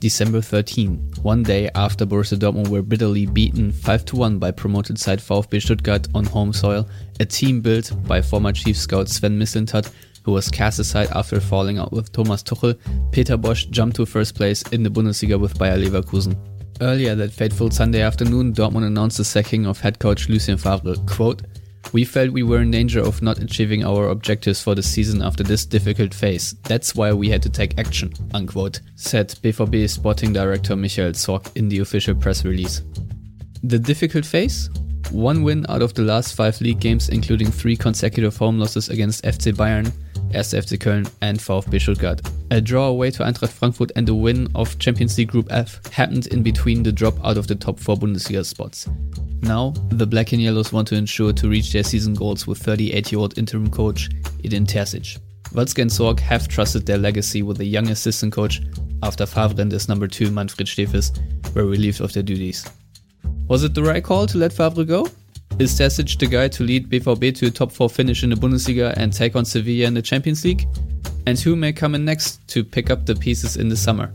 December 13, one day after Borussia Dortmund were bitterly beaten 5-1 by promoted side VfB Stuttgart on home soil, a team built by former chief scout Sven Mislintat, who was cast aside after falling out with Thomas Tuchel, Peter Bosz jumped to first place in the Bundesliga with Bayer Leverkusen. Earlier that fateful Sunday afternoon, Dortmund announced the sacking of head coach Lucien Favre, quote, we felt we were in danger of not achieving our objectives for the season after this difficult phase. That's why we had to take action, unquote, said BVB sporting director Michael Zorc in the official press release. The difficult phase? One win out of the last five league games, including three consecutive home losses against FC Bayern, 1. FC Köln and VfB Stuttgart. A draw away to Eintracht Frankfurt and a win of Champions League Group F happened in between the drop out of the top four Bundesliga spots. Now, the Black and Yellows want to ensure to reach their season goals with 38-year-old interim coach Edin Terzic. Watzke and Zorc have trusted their legacy with a young assistant coach after Favre and his number two Manfred Stefes were relieved of their duties. Was it the right call to let Favre go? Is Terzic the guy to lead BVB to a top 4 finish in the Bundesliga and take on Sevilla in the Champions League? And who may come in next to pick up the pieces in the summer?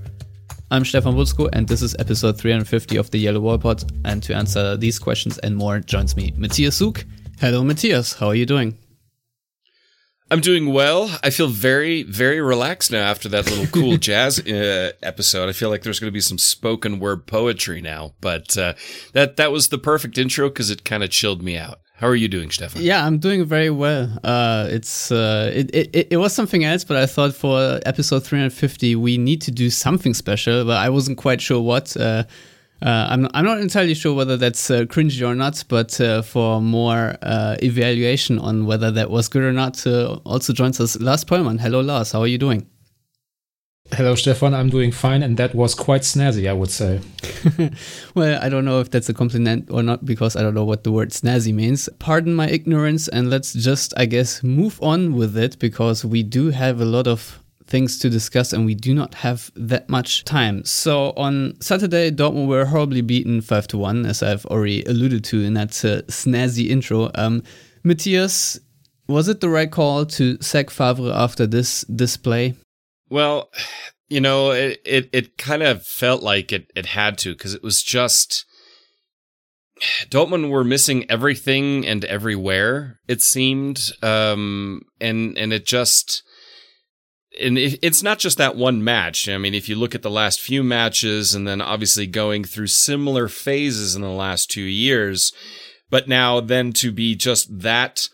I'm Stefan Buczko, and this is episode 350 of the Yellow Wall Pod. And to answer these questions and more joins me Matthias Zug. Hello, Matthias. How are you doing? I'm doing well. I feel very, very relaxed now after that little cool jazz uh, episode. I feel like there's going to be some spoken word poetry now, but uh, that that was the perfect intro because it kind of chilled me out. How are you doing, Stefan? Yeah, I'm doing very well. Uh, it's uh, it, it it was something else, but I thought for episode 350 we need to do something special, but I wasn't quite sure what. Uh, I'm I'm not entirely sure whether that's uh, cringy or not, but uh, for more uh, evaluation on whether that was good or not, uh, also joins us Lars Pollmann. Hello, Lars. How are you doing? Hello, Stefan. I'm doing fine, and that was quite snazzy, I would say. well, I don't know if that's a compliment or not because I don't know what the word snazzy means. Pardon my ignorance, and let's just, I guess, move on with it because we do have a lot of things to discuss and we do not have that much time. So on Saturday, Dortmund were horribly beaten 5 to 1, as I've already alluded to in that uh, snazzy intro. Um, Matthias, was it the right call to sack Favre after this display? Well, you know, it it, it kind of felt like it it had to because it was just Dortmund were missing everything and everywhere. It seemed, um, and and it just. And it's not just that one match. I mean, if you look at the last few matches and then obviously going through similar phases in the last two years, but now then to be just that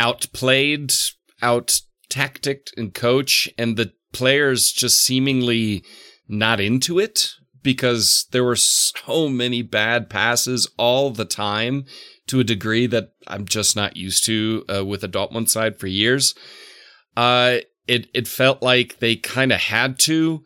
outplayed, out tacticked and coach and the players just seemingly not into it because there were so many bad passes all the time to a degree that I'm just not used to uh, with the Dortmund side for years. Uh, it it felt like they kind of had to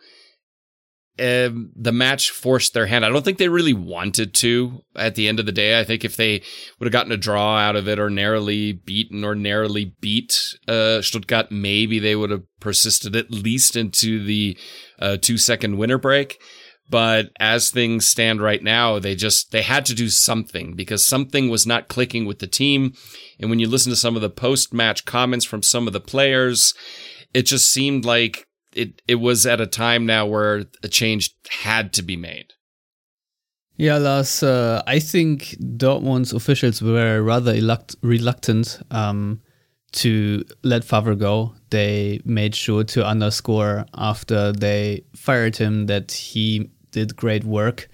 um, the match forced their hand. I don't think they really wanted to at the end of the day. I think if they would have gotten a draw out of it or narrowly beaten or narrowly beat uh, Stuttgart, maybe they would have persisted at least into the uh, two second winner break. But as things stand right now, they just, they had to do something because something was not clicking with the team. And when you listen to some of the post match comments from some of the players, it just seemed like it it was at a time now where a change had to be made. Yeah, Lars, uh, I think Dortmund's officials were rather reluctant um, to let Favre go. They made sure to underscore after they fired him that he did great work,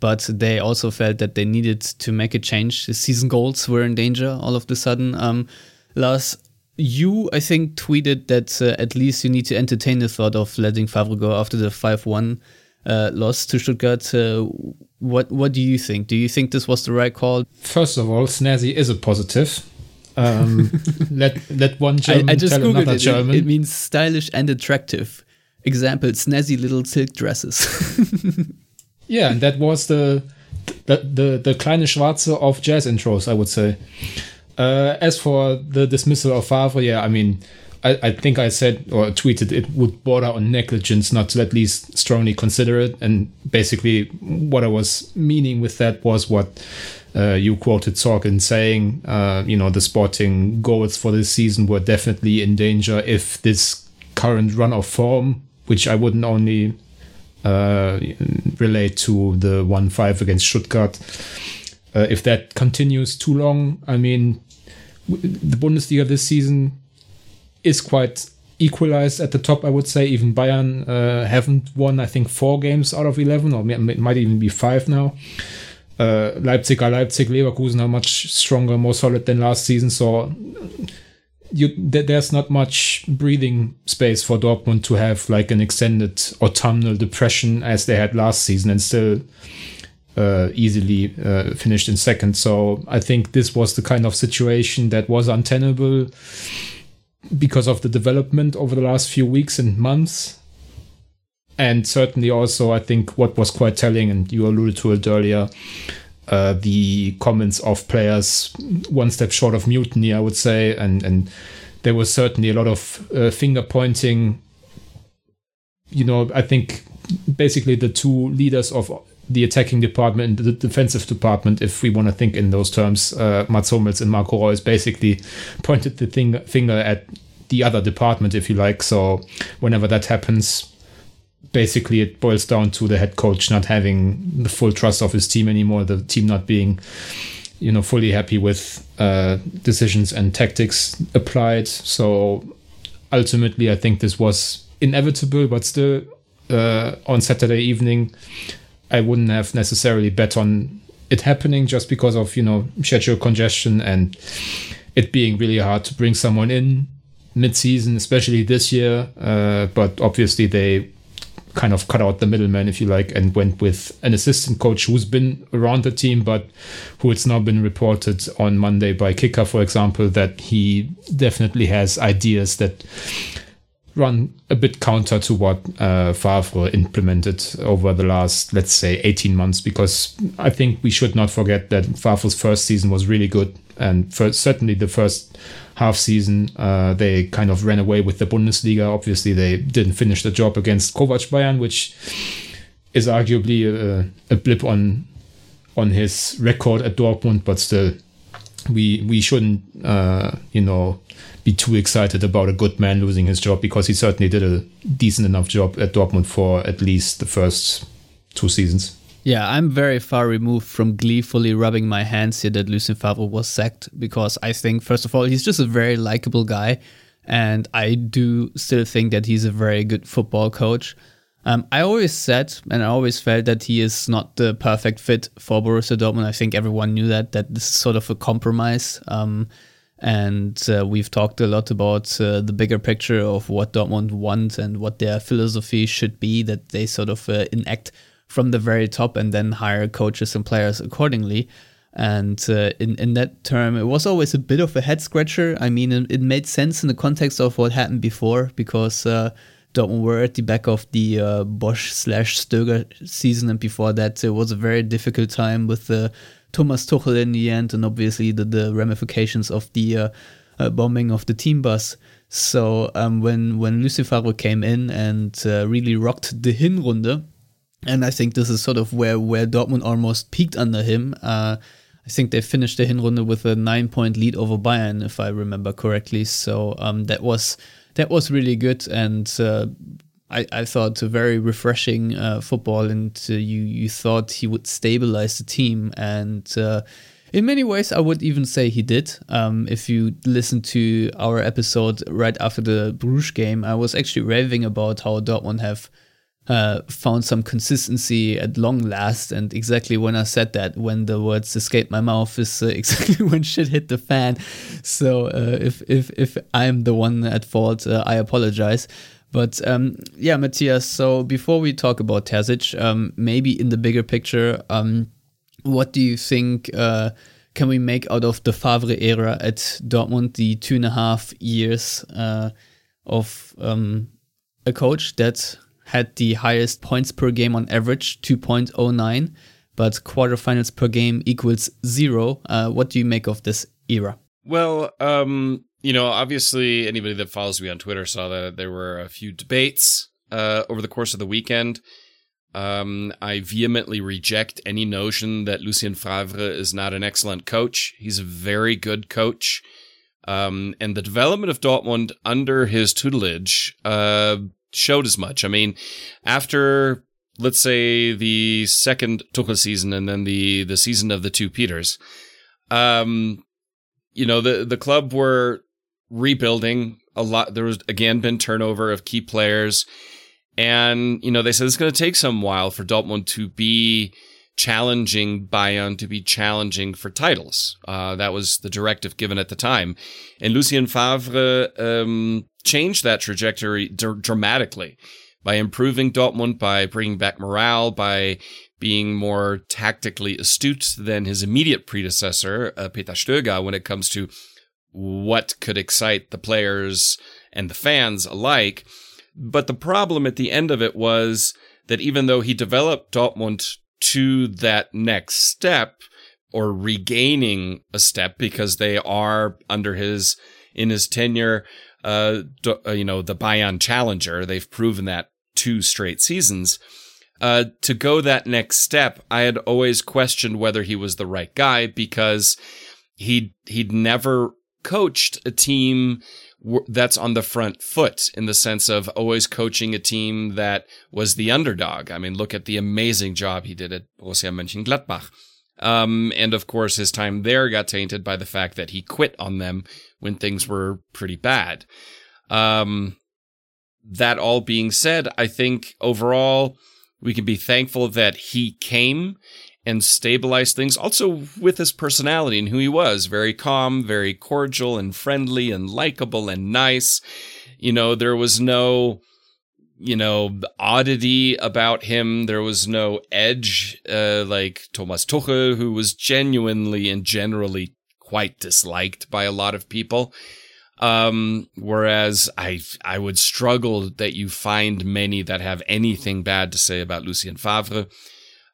but they also felt that they needed to make a change. The season goals were in danger all of a sudden. Um, Lars, you, I think, tweeted that uh, at least you need to entertain the thought of letting Favre go after the 5 1 uh, loss to Stuttgart. Uh, what what do you think? Do you think this was the right call? First of all, snazzy is a positive. Um, let let one German I, I just tell Googled another it. German. It, it means stylish and attractive. Example: snazzy little silk dresses. yeah, and that was the the the, the kleine Schwarze of jazz intros, I would say. Uh, as for the dismissal of Favre, yeah, I mean, I, I, think I said or tweeted it would border on negligence not to at least strongly consider it. And basically, what I was meaning with that was what uh, you quoted Zorc saying, uh, you know, the sporting goals for this season were definitely in danger if this current run of form, which I wouldn't only uh, relate to the 1 5 against Stuttgart. Uh, if that continues too long, I mean, the Bundesliga this season is quite equalized at the top, I would say. Even Bayern uh, haven't won, I think, four games out of 11, or it might even be five now. Uh, Leipzig are Leipzig, Leverkusen are much stronger, more solid than last season. So you, th- there's not much breathing space for Dortmund to have like an extended autumnal depression as they had last season and still uh, easily uh, finished in second. So I think this was the kind of situation that was untenable because of the development over the last few weeks and months. And certainly also, I think what was quite telling, and you alluded to it earlier, uh, the comments of players one step short of mutiny, I would say, and and there was certainly a lot of uh, finger pointing. You know, I think basically the two leaders of the attacking department and the defensive department, if we want to think in those terms, uh, Mats Hummels and Marco Reus basically pointed the thing, finger at the other department, if you like. So whenever that happens, basically it boils down to the head coach not having the full trust of his team anymore, the team not being, you know, fully happy with uh, decisions and tactics applied. So ultimately, I think this was inevitable, but still uh, on Saturday evening I wouldn't have necessarily bet on it happening just because of you know schedule congestion and it being really hard to bring someone in mid-season, especially this year. Uh, but obviously they kind of cut out the middleman, if you like, and went with an assistant coach who's been around the team, but who it's now been reported on Monday by Kicker, for example, that he definitely has ideas that run a bit counter to what uh, Favre implemented over the last, let's say, 18 months, because I think we should not forget that Favre's first season was really good. And for, certainly the first half season, uh, they kind of ran away with the Bundesliga. Obviously, they didn't finish the job against Kovac Bayern, which is arguably a, a blip on on his record at Dortmund, but still, we we shouldn't, uh, you know, be too excited about a good man losing his job because he certainly did a decent enough job at Dortmund for at least the first two seasons. Yeah, I'm very far removed from gleefully rubbing my hands here that Lucien Favre was sacked because I think, first of all, he's just a very likable guy. And I do still think that he's a very good football coach. Um, I always said and I always felt that he is not the perfect fit for Borussia Dortmund. I think everyone knew that, that this is sort of a compromise. Um, and uh, we've talked a lot about uh, the bigger picture of what Dortmund want and what their philosophy should be that they sort of uh, enact from the very top and then hire coaches and players accordingly. And uh, in, in that term, it was always a bit of a head scratcher. I mean, it, it made sense in the context of what happened before because uh, Dortmund were at the back of the uh, Bosz slash Stöger season, and before that, it was a very difficult time with the Thomas Tuchel in the end, and obviously the, the ramifications of the uh, uh, bombing of the team bus. So um, when when Lucien Favre came in and uh, really rocked the Hinrunde, and I think this is sort of where where Dortmund almost peaked under him. Uh, I think they finished the Hinrunde with a nine point lead over Bayern, if I remember correctly. So um, that was that was really good, and uh, I, I thought a very refreshing uh, football, and uh, you you thought he would stabilize the team, and uh, in many ways, I would even say he did. Um, if you listen to our episode right after the Bruges game, I was actually raving about how Dortmund have uh, found some consistency at long last. And exactly when I said that, when the words escaped my mouth, is uh, exactly when shit hit the fan. So uh, if if if I'm the one at fault, uh, I apologize. But um, yeah, Matthias. So before we talk about Terzic, um, maybe in the bigger picture, um, what do you think? Uh, can we make out of the Favre era at Dortmund, the two and a half years uh, of um, a coach that had the highest points per game on average, 2.09, but quarterfinals per game equals zero. Uh, what do you make of this era? Well, um, you know, obviously, anybody that follows me on Twitter saw that there were a few debates uh, over the course of the weekend. Um, I vehemently reject any notion that Lucien Favre is not an excellent coach. He's a very good coach. Um, and the development of Dortmund under his tutelage uh, showed as much. I mean, after let's say the second Tuchel season and then the the season of the two Peters. Um, you know the the club were rebuilding a lot. There was again been turnover of key players, and you know they said it's going to take some while for Dortmund to be challenging Bayern to be challenging for titles. Uh, that was the directive given at the time, and Lucien Favre um, changed that trajectory dr- dramatically by improving Dortmund, by bringing back morale, by being more tactically astute than his immediate predecessor, uh, Peter Stöger, when it comes to what could excite the players and the fans alike. But the problem at the end of it was that even though he developed Dortmund to that next step or regaining a step because they are under his in his tenure uh, uh you know the Bayern challenger they've proven that two straight seasons. Uh, to go that next step, I had always questioned whether he was the right guy because he he'd never coached a team that's on the front foot in the sense of always coaching a team that was the underdog. I mean, look at the amazing job he did at Borussia Mönchengladbach. Um, and of course, his time there got tainted by the fact that he quit on them when things were pretty bad. Um, that all being said, I think overall we can be thankful that he came and stabilized things also with his personality and who he was. Very calm, very cordial and friendly and likable and nice. You know, there was no you know oddity about him. There was no edge uh, like Thomas Tuchel who was genuinely and generally quite disliked by a lot of people. Um, whereas I I would struggle that you find many that have anything bad to say about Lucien Favre,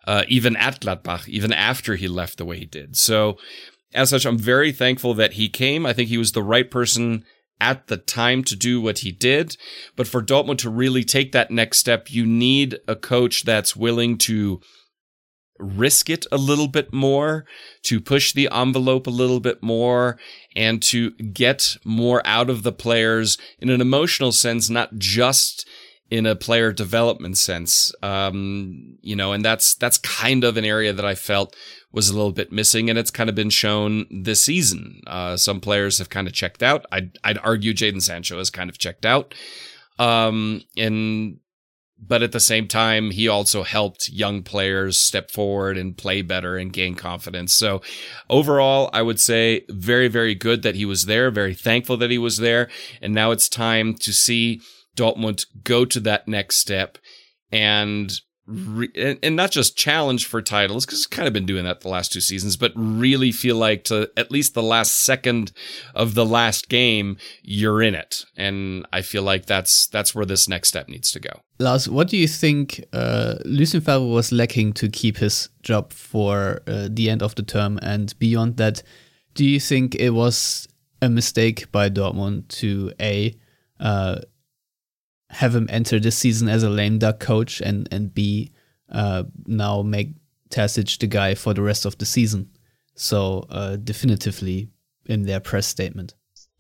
uh, even at Gladbach, even after he left the way he did. So, as such, I'm very thankful that he came. I think he was the right person at the time to do what he did. But for Dortmund to really take that next step, you need a coach that's willing to risk it a little bit more, to push the envelope a little bit more, and to get more out of the players in an emotional sense, not just in a player development sense. Um, you know, and that's that's kind of an area that I felt was a little bit missing, and it's kind of been shown this season. Uh, some players have kind of checked out. I'd I'd argue Jaden Sancho has kind of checked out. Um, and but at the same time, he also helped young players step forward and play better and gain confidence. So overall, I would say very, very good that he was there. Very thankful that he was there. And now it's time to see Dortmund go to that next step and re- and, not just challenge for titles because it's kind of been doing that the last two seasons, but really feel like to at least the last second of the last game you're in it, and I feel like that's that's where this next step needs to go. Lars, what do you think uh, Lucien Favre was lacking to keep his job for uh, the end of the term, and beyond that, do you think it was a mistake by Dortmund to a uh, have him enter this season as a lame duck coach and and B uh, now make Terzic the guy for the rest of the season. So uh, definitively in their press statement.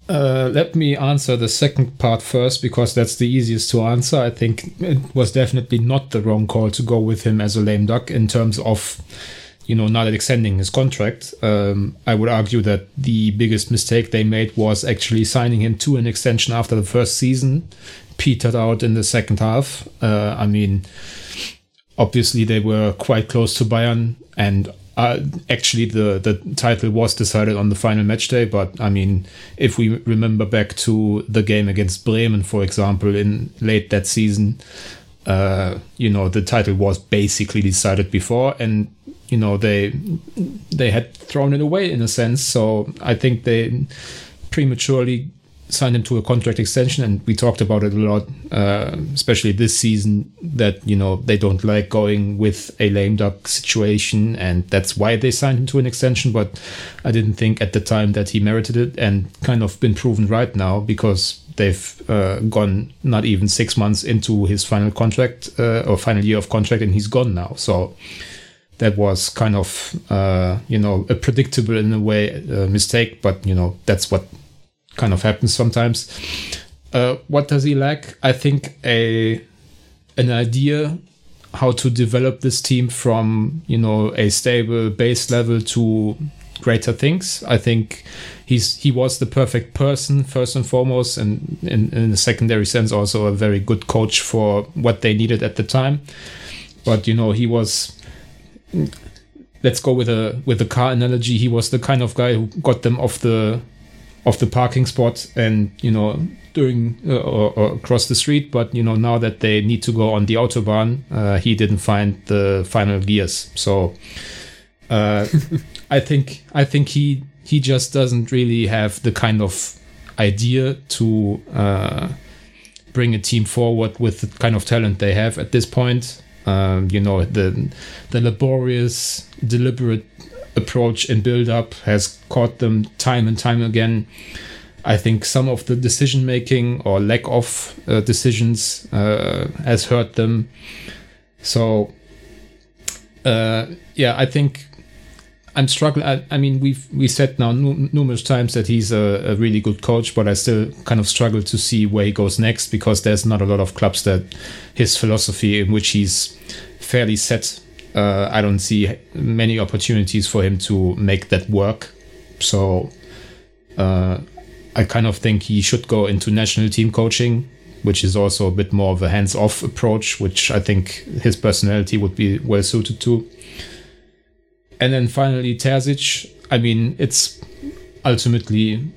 Uh, let me answer the second part first because that's the easiest to answer. I think it was definitely not the wrong call to go with him as a lame duck in terms of, you know, not extending his contract. Um, I would argue that the biggest mistake they made was actually signing him to an extension after the first season petered out in the second half. Uh, I mean, obviously they were quite close to Bayern, and uh, actually the the title was decided on the final match day. But I mean, if we remember back to the game against Bremen, for example, in late that season, uh, you know the title was basically decided before, and you know they they had thrown it away in a sense. So I think they prematurely signed him to a contract extension, and we talked about it a lot, uh, especially this season. That you know they don't like going with a lame duck situation, and that's why they signed him to an extension. But I didn't think at the time that he merited it, and kind of been proven right now because they've uh, gone not even six months into his final contract uh, or final year of contract, and he's gone now. So that was kind of uh, you know a predictable in a way uh, mistake, but you know that's what kind of happens sometimes. Uh, what does he lack? I think a an idea how to develop this team from you know a stable base level to greater things. I think he's he was the perfect person first and foremost, and in, in a secondary sense also a very good coach for what they needed at the time. But you know he was. Let's go with a with the car analogy. He was the kind of guy who got them off the off the parking spot and you know during uh, or, or, across the street but you know now that they need to go on the autobahn uh, he didn't find the final gears. So uh, i think i think he he just doesn't really have the kind of idea to uh, bring a team forward with the kind of talent they have at this point. Um, you know the the laborious deliberate approach and build up has caught them time and time again. I think some of the decision making or lack of uh, decisions uh, has hurt them. So, uh, yeah, I think I'm struggling. I, I, mean, we've we said now numerous times that he's a, a, really good coach, but I still kind of struggle to see where he goes next because there's not a lot of clubs that his philosophy in which he's fairly set uh, I don't see many opportunities for him to make that work. So uh, I kind of think he should go into national team coaching, which is also a bit more of a hands off approach, which I think his personality would be well suited to. And then finally, Terzic. I mean, it's ultimately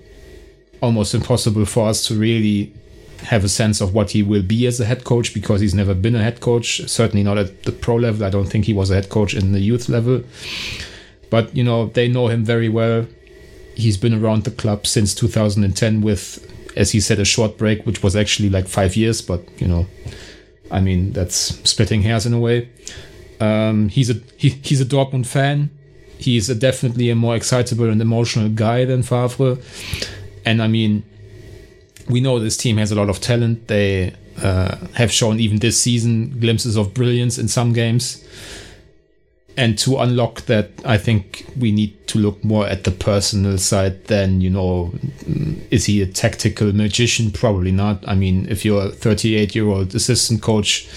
almost impossible for us to really have a sense of what he will be as a head coach because he's never been a head coach. Certainly not at the pro level. I don't think he was a head coach in the youth level. But you know they know him very well. He's been around the club since 2010 with, as he said, a short break, which was actually like five years. But you know, I mean that's splitting hairs in a way. Um, he's a he, he's a Dortmund fan. He's a definitely a more excitable and emotional guy than Favre. And I mean, we know this team has a lot of talent. They uh, have shown even this season glimpses of brilliance in some games. And to unlock that, I think we need to look more at the personal side than, you know, is he a tactical magician? Probably not. I mean, if you're a 38 year old assistant coach,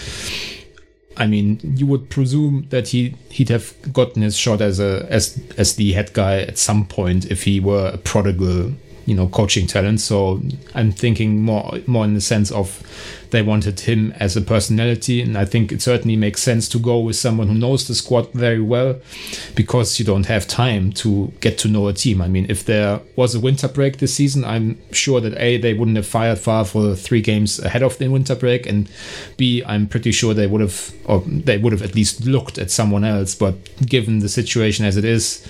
I mean, you would presume that he he'd have gotten his shot as a as as the head guy at some point if he were a prodigal you know coaching talent. So I'm thinking more more in the sense of they wanted him as a personality, and I think it certainly makes sense to go with someone who knows the squad very well, because you don't have time to get to know a team. I mean, if there was a winter break this season, I'm sure that a they wouldn't have fired Favre for three games ahead of the winter break, and b I'm pretty sure they would have or they would have at least looked at someone else. But given the situation as it is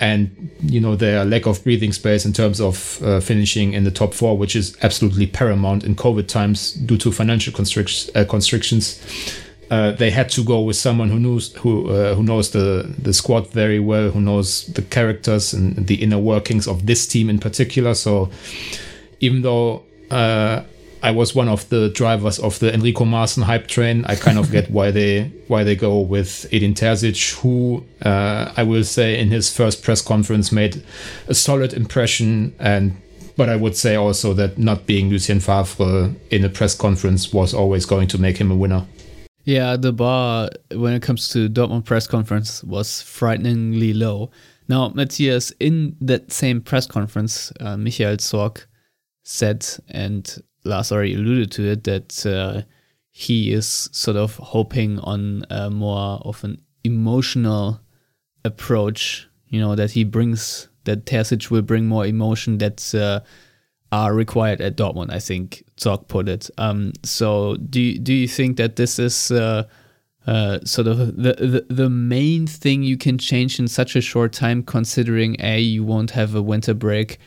and you know their lack of breathing space in terms of uh, finishing in the top four, which is absolutely paramount in COVID times due to financial constric- uh, constrictions. Uh, they had to go with someone who knows who uh, who knows the the squad very well, who knows the characters and the inner workings of this team in particular. So even though uh, I was one of the drivers of the Enrico Maaßen hype train. I kind of get why they why they go with Edin Terzic, who uh, I will say in his first press conference made a solid impression, and but I would say also that not being Lucien Favre in a press conference was always going to make him a winner. Yeah, the bar when it comes to Dortmund press conference was frighteningly low. Now, Matthias, in that same press conference, uh, Michael Zorc said, and Lars already alluded to it that uh, he is sort of hoping on more of an emotional approach. You know that he brings that Terzic will bring more emotion that uh, are required at Dortmund. I think Zorc put it. Um, so do do you think that this is uh, uh, sort of the, the the main thing you can change in such a short time, considering a you won't have a winter break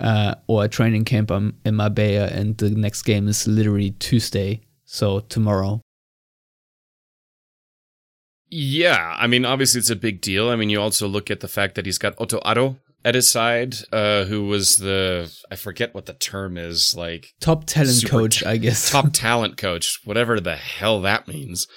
uh, or a training camp in Marbella, and the next game is literally Tuesday, so tomorrow. Yeah, I mean, obviously it's a big deal. I mean, you also look at the fact that he's got Otto Addo at his side, uh, who was the I forget what the term is, like top talent coach, I guess. top talent coach, whatever the hell that means.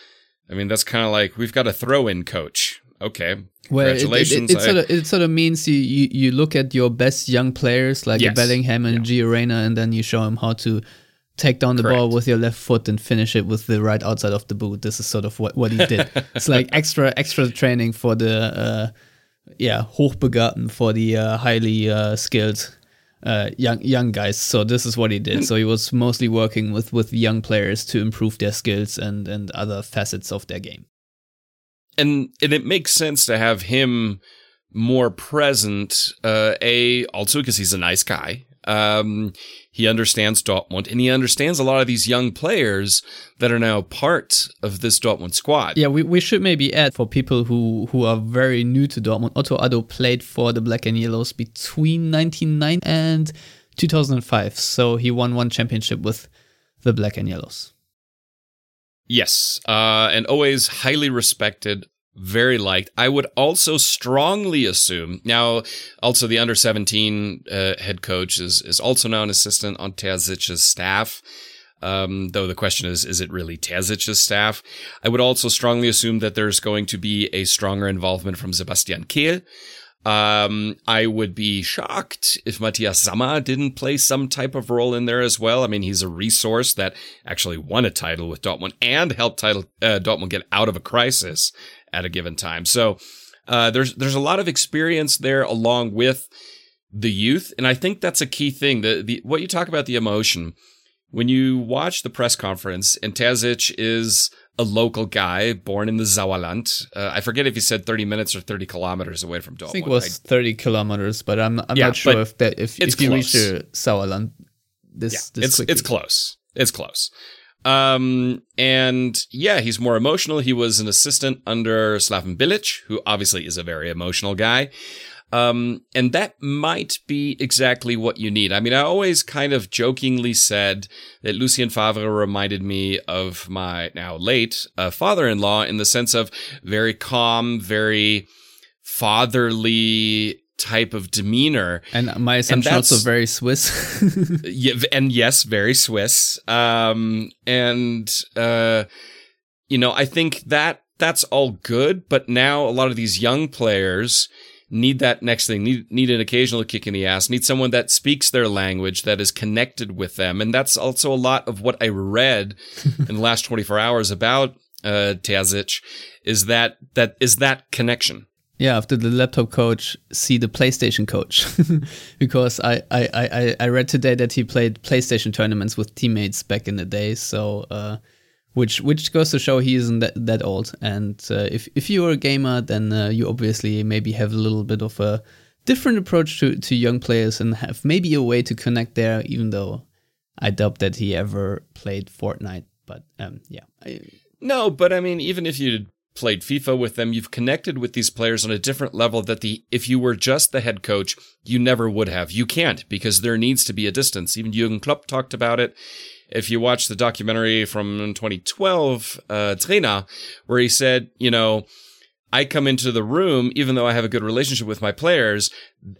I mean, that's kind of like we've got a throw-in coach okay. Well, Congratulations. It, it, it, it sort of, it sort of means you, you, you look at your best young players like yes. Bellingham and yeah. Gio Reyna, and then you show them how to take down the ball with your left foot and finish it with the right outside of the boot. This is sort of what, what he did. it's like extra extra training for the uh, yeah hochbegabten for the uh, highly uh, skilled uh, young young guys. So this is what he did. So he was mostly working with with young players to improve their skills and and other facets of their game. And and it makes sense to have him more present. Uh, a also because he's a nice guy. Um, he understands Dortmund, and he understands a lot of these young players that are now part of this Dortmund squad. Yeah, we, we should maybe add for people who, who are very new to Dortmund, Otto Addo played for the Black and Yellows between 1999 and 2005. So he won one championship with the Black and Yellows. Yes, uh, and always highly respected, very liked. I would also strongly assume now. Also, the under seventeen uh, head coach is is also now an assistant on Terzic's staff. Um, though the question is, is it really Terzic's staff? I would also strongly assume that there's going to be a stronger involvement from Sebastian Kehl. Um, I would be shocked if Matthias Sammer didn't play some type of role in there as well. I mean, he's a resource that actually won a title with Dortmund and helped title uh, Dortmund get out of a crisis at a given time. So uh, there's there's a lot of experience there along with the youth, and I think that's a key thing. The what you talk about the emotion when you watch the press conference, and Terzic is a local guy born in the Sauerland. Uh, I forget if he said 30 minutes or 30 kilometers away from Dortmund. I think it was 30 kilometers, but I'm, I'm Yeah, not sure if that if, it's if you reach close. the Sauerland this, yeah, this it's quickly. it's close. It's close. Um, and yeah, he's more emotional. He was an assistant under Slaven Bilic, who obviously is a very emotional guy. Um, and that might be exactly what you need. I mean, I always kind of jokingly said that Lucien Favre reminded me of my now late uh, father-in-law in the sense of very calm, very fatherly type of demeanor. And my assumption that's- also very Swiss. yeah, and yes, very Swiss. Um, and uh, you know, I think that that's all good, but now a lot of these young players need that next thing. Need need an occasional kick in the ass. Need someone that speaks their language, that is connected with them, and that's also a lot of what I read in the last twenty four hours about uh, Terzic. Is that that is that connection? Yeah, after the laptop coach, see the PlayStation coach, because I, I, I, I read today that he played PlayStation tournaments with teammates back in the day. So, uh, which which goes to show he isn't that, that old. And uh, if if you're a gamer, then uh, you obviously maybe have a little bit of a different approach to to young players and have maybe a way to connect there. Even though I doubt that he ever played Fortnite, but um, yeah, I, No, but I mean, even if you played FIFA with them, you've connected with these players on a different level that the if you were just the head coach, you never would have. You can't because there needs to be a distance. Even Jürgen Klopp talked about it. If you watch the documentary from 2012, uh, where he said, you know, I come into the room, even though I have a good relationship with my players,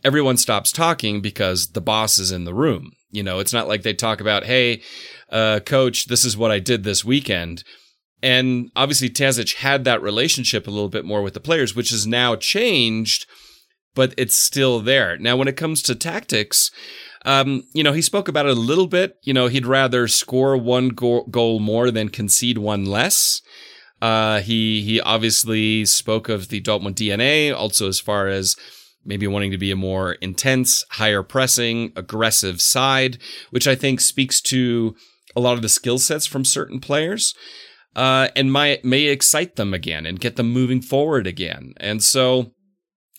everyone stops talking because the boss is in the room. You know, it's not like they talk about, hey, uh, coach, this is what I did this weekend. And obviously, Terzic had that relationship a little bit more with the players, which has now changed, but it's still there. Now, when it comes to tactics, um, you know, he spoke about it a little bit. You know, he'd rather score one go- goal more than concede one less. Uh, he he obviously spoke of the Dortmund DNA, also as far as maybe wanting to be a more intense, higher pressing, aggressive side, which I think speaks to a lot of the skill sets from certain players, uh, and might may excite them again and get them moving forward again. And so,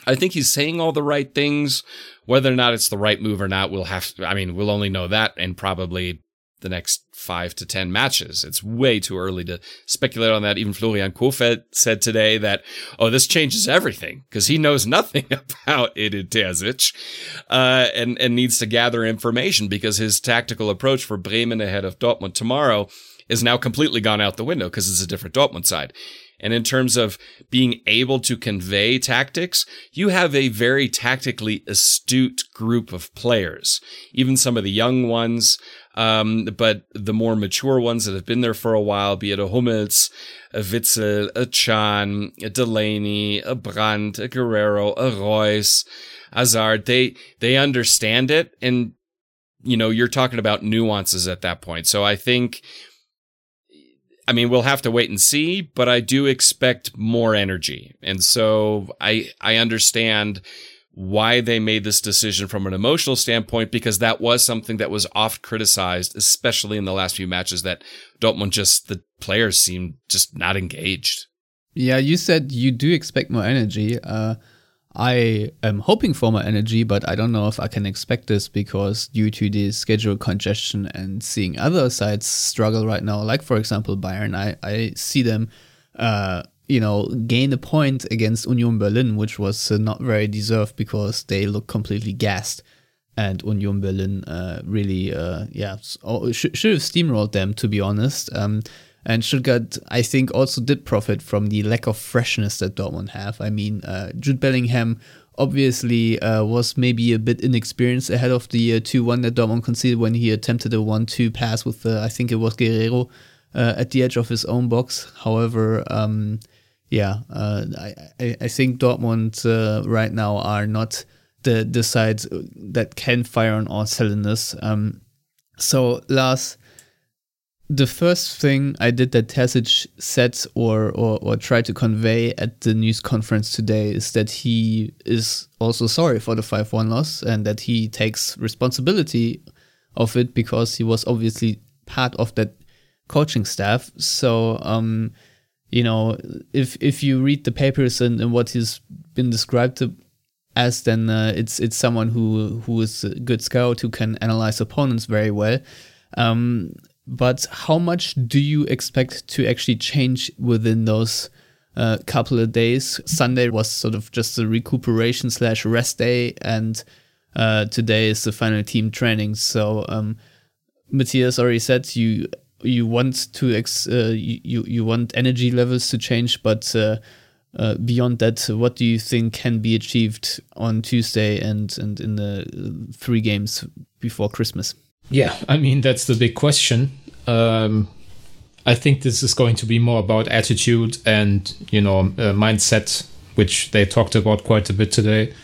I think he's saying all the right things. Whether or not it's the right move or not, we'll have. I mean, we'll only know that in probably the next five to ten matches. It's way too early to speculate on that. Even Florian Kohfeldt said today that, oh, this changes everything because he knows nothing about Edin Terzic, uh, and and needs to gather information because his tactical approach for Bremen ahead of Dortmund tomorrow is now completely gone out the window because it's a different Dortmund side. And in terms of being able to convey tactics, you have a very tactically astute group of players. Even some of the young ones, um, but the more mature ones that have been there for a while, be it a Hummels, a Witsel, a Can, a Delaney, a Brandt, a Guerreiro, a Reus, Hazard, they, they understand it and you know, you're talking about nuances at that point. So I think, I mean, we'll have to wait and see, but I do expect more energy. And so I, I understand why they made this decision from an emotional standpoint, because that was something that was oft criticized, especially in the last few matches that Dortmund just, the players seemed just not engaged. Yeah, you said you do expect more energy. Uh, I am hoping for more energy, but I don't know if I can expect this because due to the schedule congestion and seeing other sides struggle right now, like for example Bayern, I, I see them, uh, you know, gain a point against Union Berlin, which was uh, not very deserved because they look completely gassed. And Union Berlin uh, really, uh, yeah, should, should have steamrolled them, to be honest. Um, and Stuttgart, I think, also did profit from the lack of freshness that Dortmund have. I mean, uh, Jude Bellingham obviously uh, was maybe a bit inexperienced ahead of the uh, 2 1 that Dortmund conceded when he attempted a 1 2 pass with, I think it was Guerreiro, uh, at the edge of his own box. However, um, yeah, uh, I, I, think Dortmund uh, right now are not the, the side that can fire on all cylinders. Um, so, Lars the first thing I did that Terzic said or, or, or tried to convey at the news conference today is that he is also sorry for the 5 1 loss and that he takes responsibility of it because he was obviously part of that coaching staff. So, um, you know, if if you read the papers and, and what he's been described to, as, then uh, it's it's someone who who is a good scout who can analyze opponents very well. Um, but how much do you expect to actually change within those uh, couple of days? Sunday was sort of just a recuperation slash rest day, and uh, today is the final team training. So um, Matthias already said you you want to ex- uh, you you want energy levels to change, but uh, uh, beyond that, what do you think can be achieved on Tuesday and and in the three games before Christmas? Yeah, I mean that's the big question. Um, I think this is going to be more about attitude and you know uh, mindset, which they talked about quite a bit today,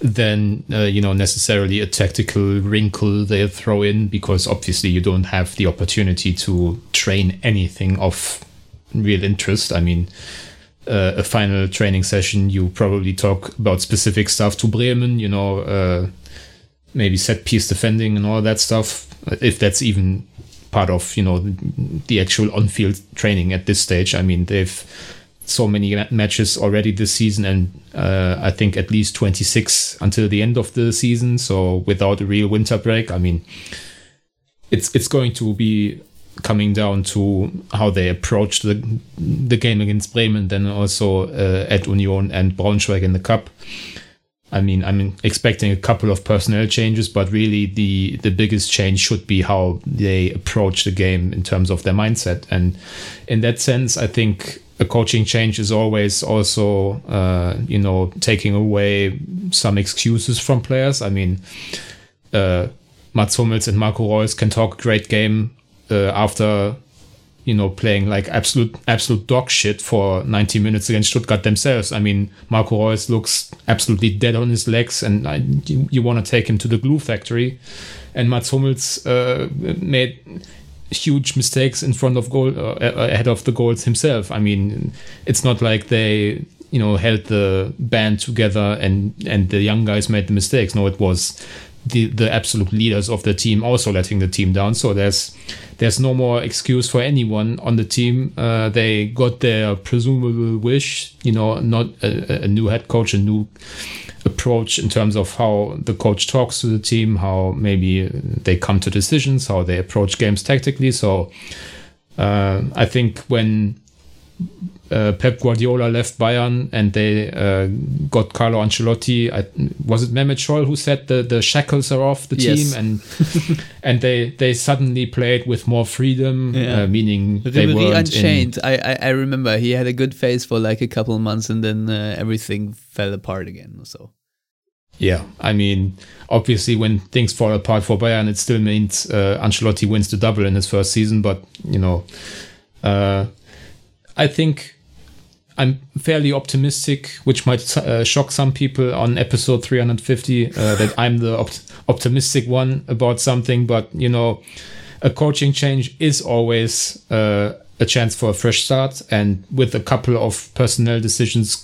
than uh, you know necessarily a tactical wrinkle they throw in because obviously you don't have the opportunity to train anything of real interest. I mean. Uh, a final training session, you probably talk about specific stuff to Bremen, you know, uh, maybe set piece defending and all that stuff, if that's even part of you know the actual on-field training at this stage. I mean, they've so many matches already this season, and uh, I think at least 26 until the end of the season. So without a real winter break, I mean, it's it's going to be coming down to how they approach the the game against Bremen, then also uh, at Union and Braunschweig in the cup. I mean, I'm expecting a couple of personnel changes, but really the the biggest change should be how they approach the game in terms of their mindset. And in that sense, I think a coaching change is always also, uh, you know, taking away some excuses from players. I mean, uh, Mats Hummels and Marco Reus can talk great game uh, after you know, playing like absolute absolute dog shit for 90 minutes against Stuttgart themselves. I mean, Marco Reus looks absolutely dead on his legs, and I, you, you want to take him to the glue factory. And Mats Hummels uh, made huge mistakes in front of goal, uh, ahead of the goals himself. I mean, it's not like they you know held the band together and and the young guys made the mistakes. No, it was the the absolute leaders of the team also letting the team down. So there's there's no more excuse for anyone on the team. Uh, they got their presumable wish, you know, not a, a, new head coach, a new approach in terms of how the coach talks to the team, how maybe they come to decisions, how they approach games tactically. So uh, I think when uh, Pep Guardiola left Bayern and they uh, got Carlo Ancelotti. I, was it Mehmet Scholl who said the, the shackles are off the yes. team and and they they suddenly played with more freedom, yeah. uh, meaning they were unchained. In, I, I remember he had a good phase for like a couple of months and then uh, everything fell apart again. So. Yeah, I mean, obviously, when things fall apart for Bayern, it still means uh, Ancelotti wins the double in his first season. But you know, uh, I think I'm fairly optimistic, which might uh, shock some people on episode 350 uh, that I'm the op- optimistic one about something. But you know, a coaching change is always uh, a chance for a fresh start, and with a couple of personnel decisions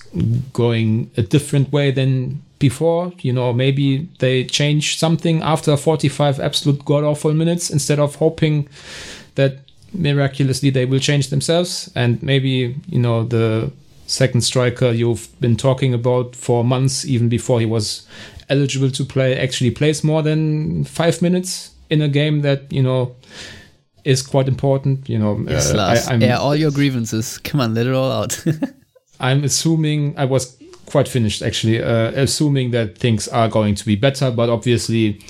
going a different way than before, you know, maybe they change something after 45 absolute god awful minutes instead of hoping that miraculously they will change themselves. And maybe you know the second striker you've been talking about for months even before he was eligible to play actually plays more than five minutes in a game that you know is quite important you know. Yes, uh, I, yeah all your grievances. Come on let it all out. I'm assuming i was quite finished actually uh, assuming that things are going to be better but obviously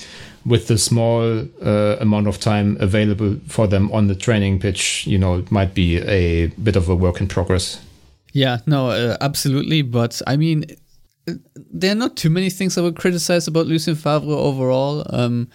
with the small uh, amount of time available for them on the training pitch, you know, it might be a bit of a work in progress. Yeah, no, uh, absolutely. But I mean, there are not too many things I would criticize about Lucien Favre overall. Um,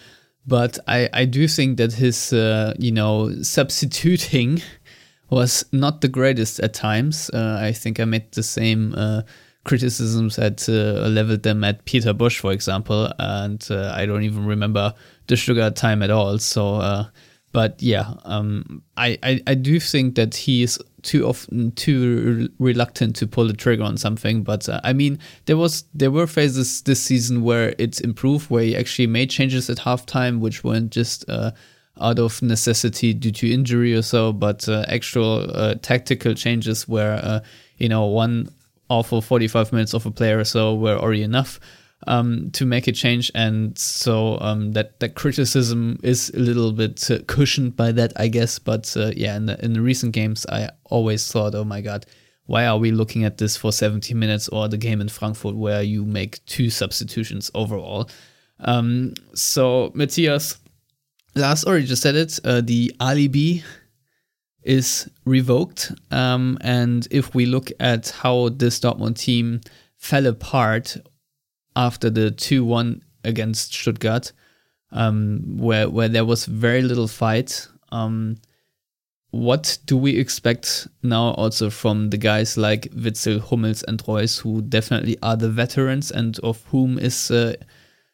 but I, I do think that his, uh, you know, substituting was not the greatest at times. Uh, I think I made the same uh, criticisms had uh, leveled them at Peter Bosz, for example, and uh, I don't even remember the Stöger time at all. So, uh, but yeah, um, I, I, I do think that he is too often too reluctant to pull the trigger on something. But uh, I mean, there was there were phases this season where it improved, where he actually made changes at halftime, which weren't just uh, out of necessity due to injury or so, but uh, actual uh, tactical changes where uh, you know one awful 45 minutes of a player or so were already enough um, to make a change. And so um, that, that criticism is a little bit uh, cushioned by that, I guess. But uh, yeah, in the, in the recent games, I always thought, oh my God, why are we looking at this for 70 minutes or the game in Frankfurt where you make two substitutions overall? Um, so, Matthias, Lars already just said it, uh, the alibi is revoked. Um, and if we look at how this Dortmund team fell apart after the 2 1 against Stuttgart, um, where, where there was very little fight, um, what do we expect now also from the guys like Witsel, Hummels, and Reus, who definitely are the veterans and of whom is uh,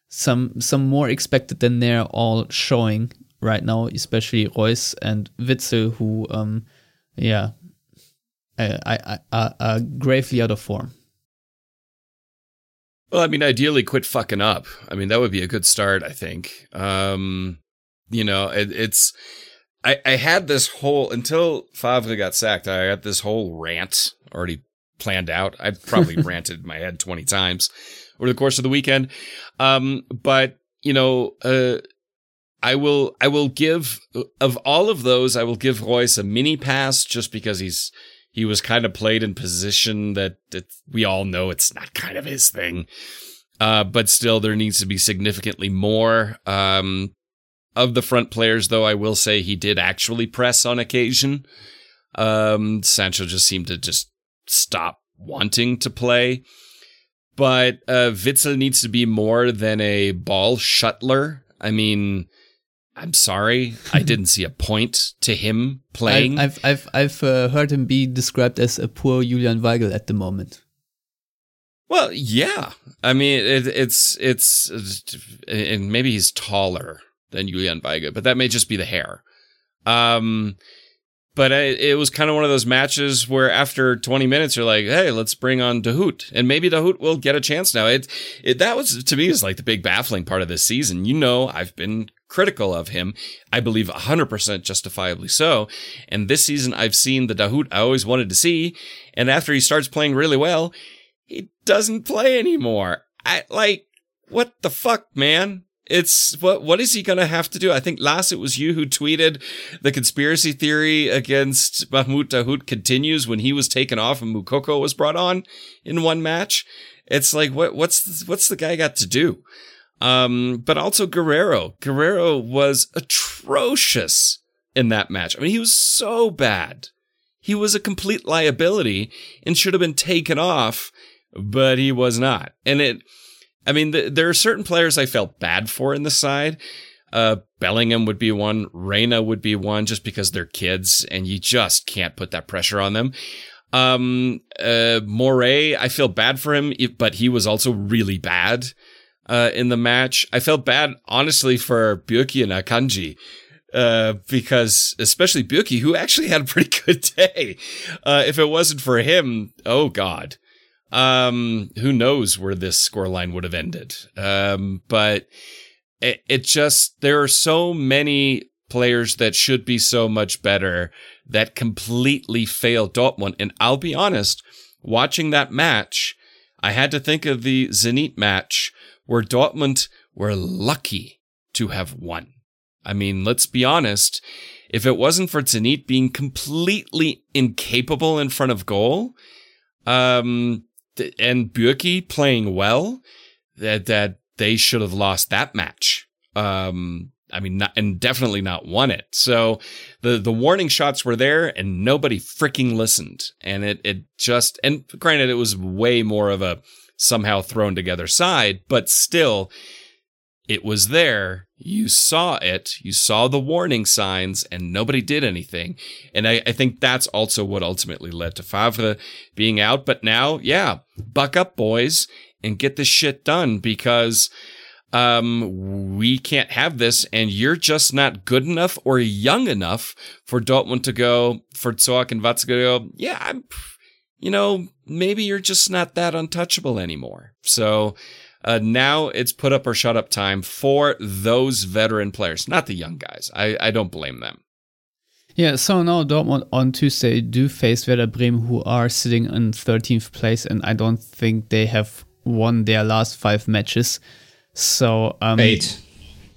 some some more expected than they're all showing right now, especially Reus and Witsel, who, um, yeah, I, I, I, are gravely out of form. Well, I mean, ideally, quit fucking up. I mean, that would be a good start. I think. Um, you know, it, it's. I, I had this whole until Favre got sacked. I got this whole rant already planned out. I probably ranted in my head twenty times over the course of the weekend. Um, but you know, uh, I will I will give of all of those I will give Reus a mini pass just because he's he was kind of played in position that, that we all know it's not kind of his thing. Uh, but still there needs to be significantly more um, of the front players though I will say he did actually press on occasion. Um, Sancho just seemed to just stop wanting to play. But uh, Witsel needs to be more than a ball shuttler. I mean, I'm sorry, I didn't see a point to him playing. I've I've I've, uh, heard him be described as a poor Julian Weigl at the moment. Well, yeah. I mean, it, it's it's and maybe he's taller than Julian Weigl, but that may just be the hair. Um, but I, it was kind of one of those matches where after 20 minutes you're like, hey, let's bring on Dahoud, and maybe Dahoud will get a chance now. It, it that was to me is like the big baffling part of this season. You know, I've been critical of him. I believe 100% justifiably so. And this season, I've seen the Dahoud I always wanted to see. And after he starts playing really well, he doesn't play anymore. I like, what the fuck, man? It's what what is he gonna have to do? I think last it was you who tweeted the conspiracy theory against Mahmoud Dahoud continues when he was taken off and Moukoko was brought on in one match. It's like what what's what's the guy got to do? Um, but also Guerreiro. Guerreiro was atrocious in that match. I mean, he was so bad. He was a complete liability and should have been taken off, but he was not. And it, I mean, the, there are certain players I felt bad for in the side. Uh, Bellingham would be one. Reyna would be one just because they're kids and you just can't put that pressure on them. Um, uh, Morey, I feel bad for him, but he was also really bad uh, in the match. I felt bad, honestly, for Bürki and Akanji. Uh, because especially Bürki, who actually had a pretty good day. Uh, if it wasn't for him, oh God. Um, who knows where this scoreline would have ended. Um, but it, it just, there are so many players that should be so much better that completely failed Dortmund. And I'll be honest, watching that match, I had to think of the Zenit match where Dortmund were lucky to have won. I mean, let's be honest. If it wasn't for Zenit being completely incapable in front of goal, um, and Bürki playing well, that that they should have lost that match. Um, I mean, not, and definitely not won it. So the the warning shots were there, and nobody freaking listened. And it it just and granted, it was way more of a somehow thrown together side, but still, it was there. You saw it. You saw the warning signs, and nobody did anything. And I, I think that's also what ultimately led to Favre being out. But now, yeah, buck up, boys, and get this shit done because um, we can't have this, and you're just not good enough or young enough for Dortmund to go, for Zorc and Watzke to go, yeah, I'm, you know, maybe you're just not that untouchable anymore. So uh, now it's put up or shut up time for those veteran players, not the young guys. I, I don't blame them. Yeah, so now Dortmund on Tuesday do face Werder Bremen, who are sitting in 13th place, and I don't think they have won their last five matches. So um, eight,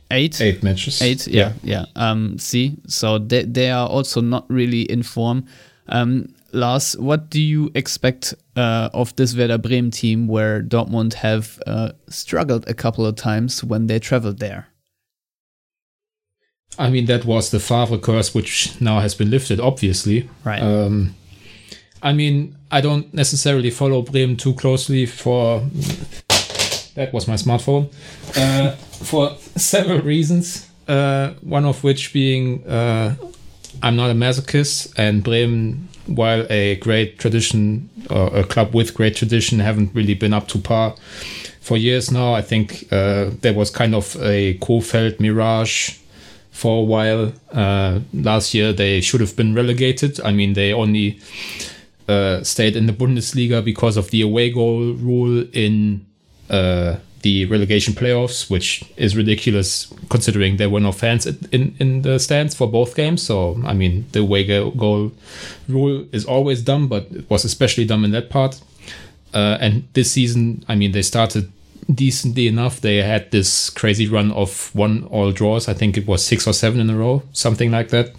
eight, eight matches. Eight, yeah, yeah. yeah. Um, see, so they they are also not really in form. Um, Lars, what do you expect uh, of this Werder Bremen team where Dortmund have uh, struggled a couple of times when they traveled there? I mean, that was the Favre curse, which now has been lifted, obviously. Right. Um, I mean, I don't necessarily follow Bremen too closely for. That was my smartphone. Uh, for several reasons. Uh, one of which being uh, I'm not a masochist, and Bremen while a great tradition or a club with great tradition haven't really been up to par for years now. I think uh, there was kind of a Kohfeldt mirage for a while. Uh, last year they should have been relegated. I mean, they only uh, stayed in the Bundesliga because of the away goal rule in uh, the relegation playoffs, which is ridiculous considering there were no fans in, in the stands for both games. So, I mean, the away goal rule is always dumb, but it was especially dumb in that part. Uh, and this season, I mean, they started decently enough. They had this crazy run of one all draws. I think it was six or seven in a row, something like that.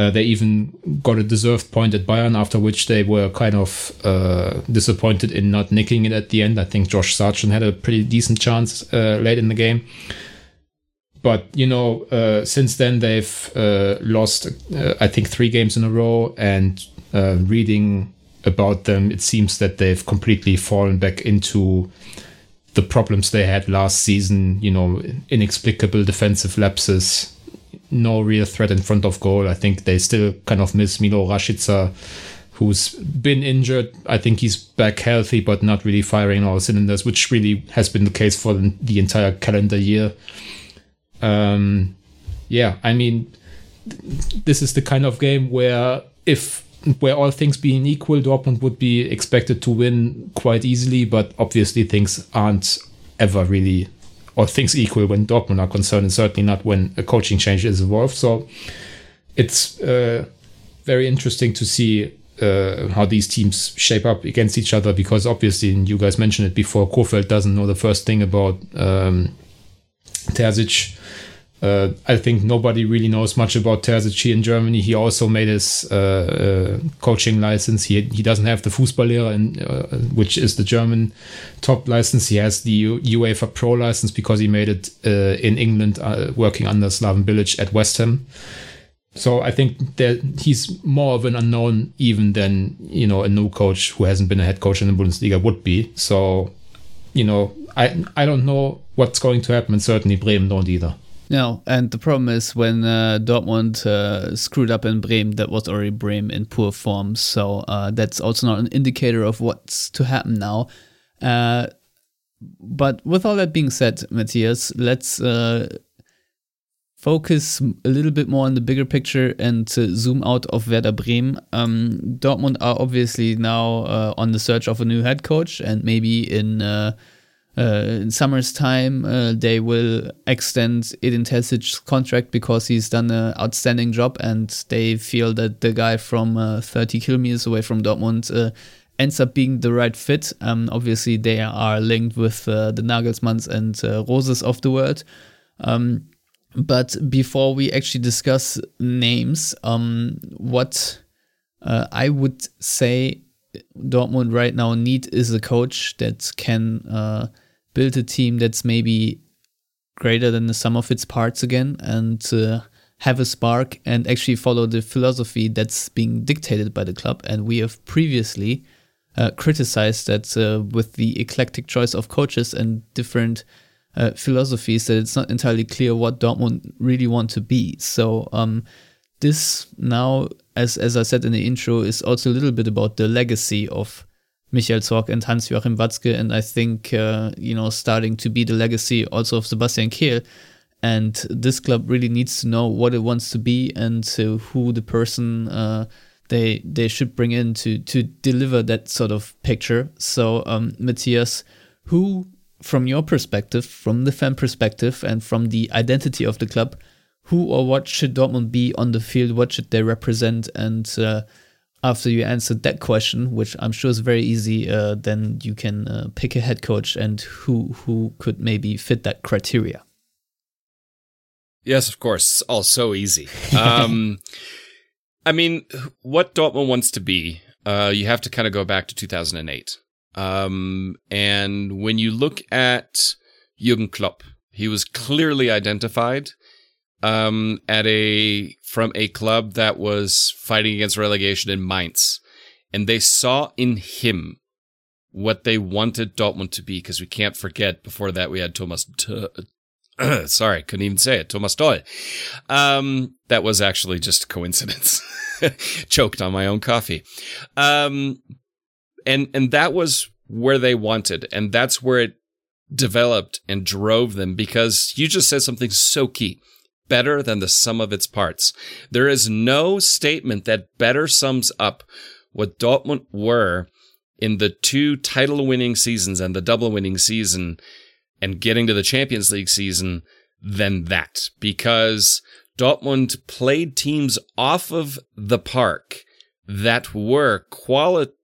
Uh, they even got a deserved point at Bayern, after which they were kind of uh, disappointed in not nicking it at the end. I think Josh Sargent had a pretty decent chance uh, late in the game. But, you know, uh, since then they've uh, lost, uh, I think, three games in a row. And reading about them, it seems that they've completely fallen back into the problems they had last season, you know, inexplicable defensive lapses no real threat in front of goal. I think they still kind of miss Milo Rashica, who's been injured. I think he's back healthy, but not really firing all cylinders, which really has been the case for the entire calendar year. Um, yeah, I mean, this is the kind of game where if where all things being equal, Dortmund would be expected to win quite easily, but obviously things aren't ever really or things equal when Dortmund are concerned, and certainly not when a coaching change is involved. So it's uh, very interesting to see uh, how these teams shape up against each other because obviously, and you guys mentioned it before, Kohfeldt doesn't know the first thing about um, Terzic. Uh, I think nobody really knows much about Terzic in Germany. He also made his uh, uh, coaching license. He he doesn't have the Fußballlehrer, in, uh, which is the German top license. He has the U- UEFA Pro license because he made it uh, in England, uh, working under Slaven Bilic at West Ham. So I think that he's more of an unknown even than you know a new coach who hasn't been a head coach in the Bundesliga would be. So you know I I don't know what's going to happen, and certainly Bremen don't either. No, and the problem is when uh, Dortmund uh, screwed up in Bremen, that was already Bremen in poor form. So uh, that's also not an indicator of what's to happen now. Uh, but with all that being said, Matthias, let's uh, focus a little bit more on the bigger picture and zoom out of Werder Bremen. Um, Dortmund are obviously now uh, on the search of a new head coach, and maybe in uh, in summer's time, uh, they will extend Edin Terzic's contract because he's done an outstanding job, and they feel that the guy from uh, 30 kilometers away from Dortmund uh, ends up being the right fit. Um, obviously, they are linked with uh, the Nagelsmanns and uh, Roses of the world. Um, but before we actually discuss names, um, what I would say Dortmund right now need is a coach that can uh, build a team that's maybe greater than the sum of its parts again and uh, have a spark and actually follow the philosophy that's being dictated by the club. And we have previously uh, criticized that uh, with the eclectic choice of coaches and different uh, philosophies, that it's not entirely clear what Dortmund really want to be. So um, this now, as as I said in the intro, is also a little bit about the legacy of Michael Zorc and Hans-Joachim Watzke, and I think uh, you know starting to be the legacy also of Sebastian Kehl. And this club really needs to know what it wants to be and uh, who the person uh, they they should bring in to to deliver that sort of picture. So, um, Matthias, who, from your perspective, from the fan perspective, and from the identity of the club, who or what should Dortmund be on the field? What should they represent? And uh, after you answered that question, which I'm sure is very easy, uh, then you can uh, pick a head coach and who who could maybe fit that criteria. Yes, of course. All so easy. Um, I mean, what Dortmund wants to be, uh, you have to kind of go back to 2008. Um, and when you look at Jürgen Klopp, he was clearly identified um, at a from a club that was fighting against relegation in Mainz, and they saw in him what they wanted Dortmund to be. Because we can't forget, before that we had Thomas. T- sorry, couldn't even say it. Thomas Doll. Um, that was actually just coincidence. Choked on my own coffee. Um, and and that was where they wanted, and that's where it developed and drove them. Because you just said something so key better than the sum of its parts. There is no statement that better sums up what Dortmund were in the two title winning seasons and the double winning season and getting to the Champions League season than that because Dortmund played teams off of the park that were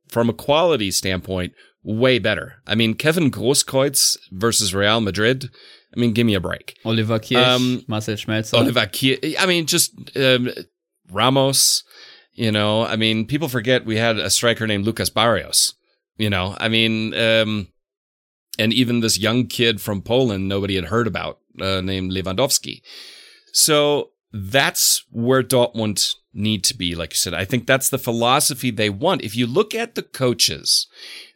from a quality standpoint way better. I mean, Kevin Grosskreutz versus Real Madrid I mean, give me a break. Oliver Kirch, um, Marcel Schmelzer. Oliver Kirch. I mean, just um, Ramos. You know, I mean, people forget we had a striker named Lucas Barrios. You know, I mean, um, and even this young kid from Poland nobody had heard about uh, named Lewandowski. So that's where Dortmund need to be. Like you said, I think that's the philosophy they want. If you look at the coaches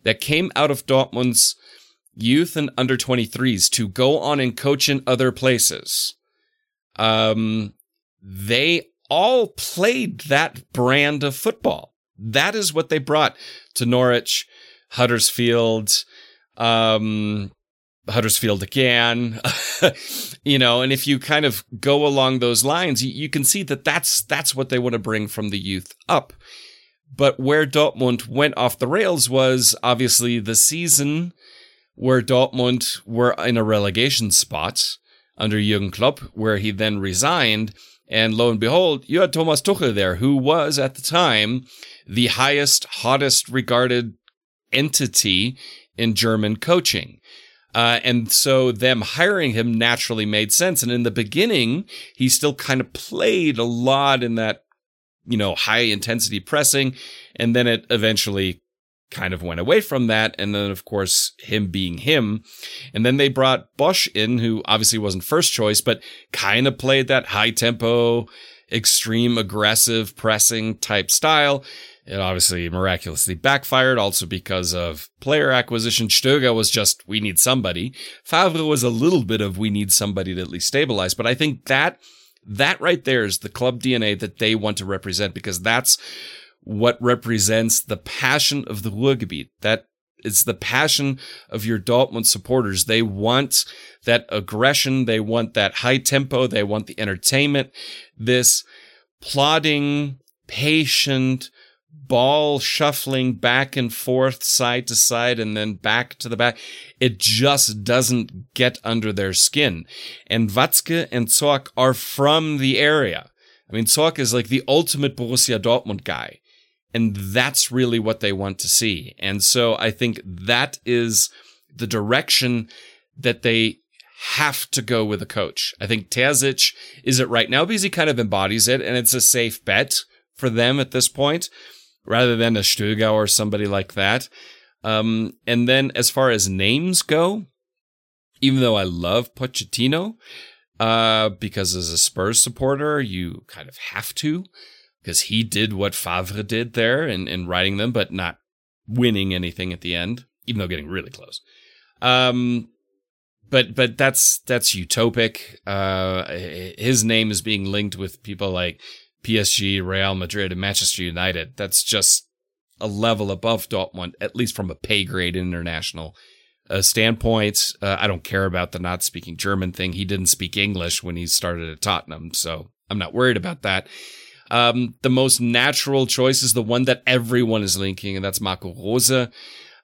that came out of Dortmund's youth and under 23s to go on and coach in other places. Um, they all played that brand of football. That is what they brought to Norwich, Huddersfield, um, Huddersfield again, you know, and if you kind of go along those lines, you, you can see that that's, that's what they want to bring from the youth up. But where Dortmund went off the rails was obviously the season where Dortmund were in a relegation spot under Jurgen Klopp, where he then resigned. And lo and behold, you had Thomas Tuchel there, who was at the time the highest, hottest regarded entity in German coaching. Uh, and so them hiring him naturally made sense. And in the beginning, he still kind of played a lot in that, you know, high intensity pressing. And then it eventually kind of went away from that. And then, of course, him being him. And then they brought Bosz in, who obviously wasn't first choice, but kind of played that high tempo, extreme aggressive pressing type style. It obviously miraculously backfired, also because of player acquisition. Stöger was just, we need somebody. Favre was a little bit of, we need somebody to at least stabilize. But I think that, that right there is the club DNA that they want to represent because that's what represents the passion of the Ruhrgebiet. That is the passion of your Dortmund supporters. They want that aggression. They want that high tempo. They want the entertainment. This plodding, patient, ball shuffling back and forth, side to side, and then back to the back. It just doesn't get under their skin. And Watzke and Zorc are from the area. I mean, Zorc is like the ultimate Borussia Dortmund guy. And that's really what they want to see. And so I think that is the direction that they have to go with a coach. I think Terzic is it right now because he kind of embodies it and it's a safe bet for them at this point rather than a Stöger or somebody like that. Um, and then as far as names go, even though I love Pochettino, uh, because as a Spurs supporter, you kind of have to, because he did what Favre did there in, in writing them, but not winning anything at the end, even though getting really close. Um, but but that's that's utopic. Uh, his name is being linked with people like PSG, Real Madrid, and Manchester United. That's just a level above Dortmund, at least from a pay grade international uh, standpoint. Uh, I don't care about the not speaking German thing. He didn't speak English when he started at Tottenham, so I'm not worried about that. Um, the most natural choice is the one that everyone is linking, and that's Marco Rose.